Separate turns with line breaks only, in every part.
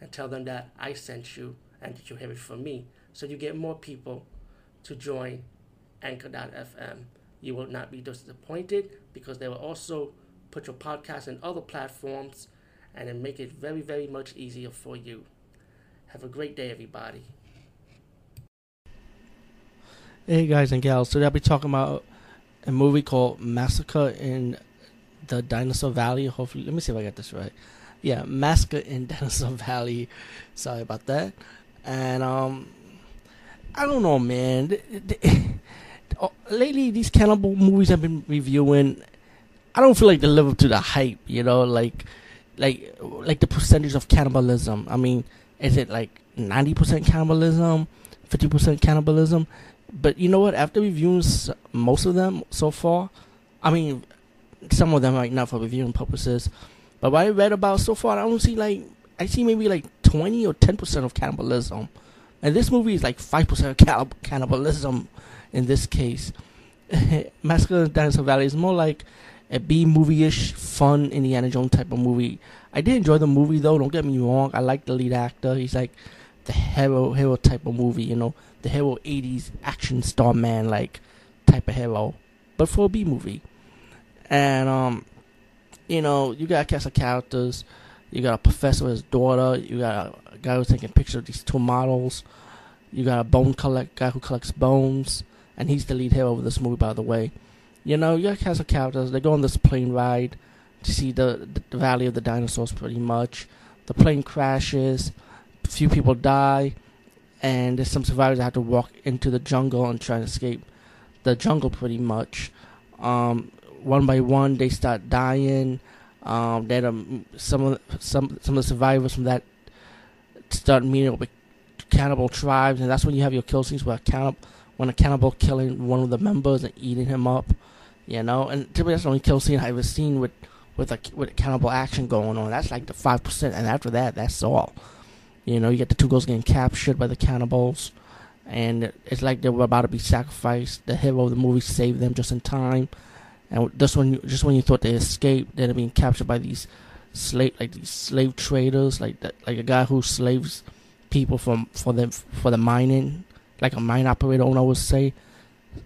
and tell them that I sent you and that you have it from me. So you get more people to join Anchor.fm. You will not be disappointed because they will also put your podcast in other platforms and then make it very, very much easier for you. Have a great day, everybody.
Hey guys and gals, today I'll be talking about a movie called Massacre in the Dinosaur Valley. Hopefully, let me see if I get this right. Yeah, Massacre in Denison Valley. Sorry about that. And um, I don't know, man. Oh, lately, these cannibal movies I've been reviewing, I don't feel like they live up to the hype. You know, like, like, like the percentage of cannibalism. I mean, is it like ninety percent cannibalism, fifty percent cannibalism? But you know what? After reviewing most of them so far, I mean, some of them like not for reviewing purposes, but what I read about so far, I don't see like I see maybe like twenty or ten percent of cannibalism, and this movie is like five percent of cannibalism in this case. Massacre in Dinosaur Valley is more like a B movie-ish, fun Indiana Jones type of movie. I did enjoy the movie though. Don't get me wrong. I like the lead actor. He's like the hero hero type of movie. You know, the hero '80s action star man like type of hero, but for a B movie. And um, you know, you got a cast of characters. You got a professor, his daughter. You got a guy who's taking pictures of these two models. You got a bone collect guy who collects bones, and he's the lead hero of this movie, by the way. You know, you got a cast of characters. They go on this plane ride to see the, the, the Valley of the Dinosaurs, pretty much. The plane crashes. A few people die, and there's some survivors that have to walk into the jungle and try to escape the jungle, pretty much. Um, one by one they start dying. Um, then um, some of some some of the survivors from that start meeting up with cannibal tribes, and that's when you have your kill scenes where a cannibal, when a cannibal killing one of the members and eating him up, you know. And typically that's the only kill scene I've ever seen with with a with a cannibal action going on. That's like the five percent, and after that, that's all. You know, you get the two girls getting captured by the cannibals, and it's like they were about to be sacrificed. The hero of the movie saved them just in time and just when you, just when you thought they escaped, they're being captured by these slave like these slave traders, like that, like a guy who slaves people from for them for the mining, like a mine operator, I would say,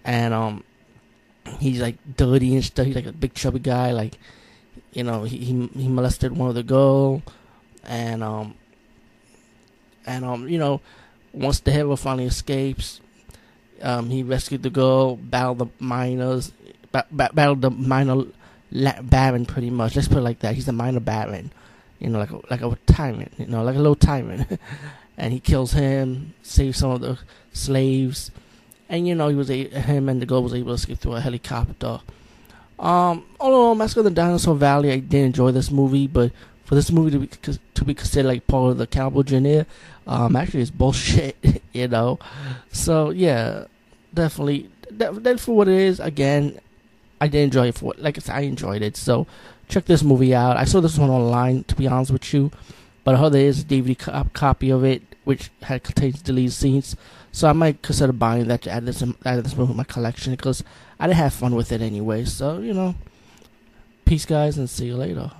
and um, he's like dirty and stuff. He's like a big chubby guy, like you know, he he, he molested one of the girl, and um, and um, you know, once the hero finally escapes, um, he rescued the girl, battled the miners, ba- ba- battled the minor la- baron pretty much. Let's put it like that. He's a minor baron, you know, like a, like a tyrant, you know, like a little tyrant. and he kills him, saves some of the slaves, and you know he was a- him and the girl was able to escape through a helicopter. Um, all in all, Massacre the Dinosaur Valley, I did enjoy this movie, but for this movie to be to be considered like part of the cannibal genre, um, actually it's bullshit, you know. So yeah, definitely, that, that for what it is. Again, I did enjoy it for like I said, I enjoyed it. So check this movie out. I saw this one online to be honest with you, but I heard there is a DVD co- uh, copy of it which had contains deleted scenes. So I might consider buying that to add this add this movie to my collection because I did have fun with it anyway. So you know, peace, guys, and see you later.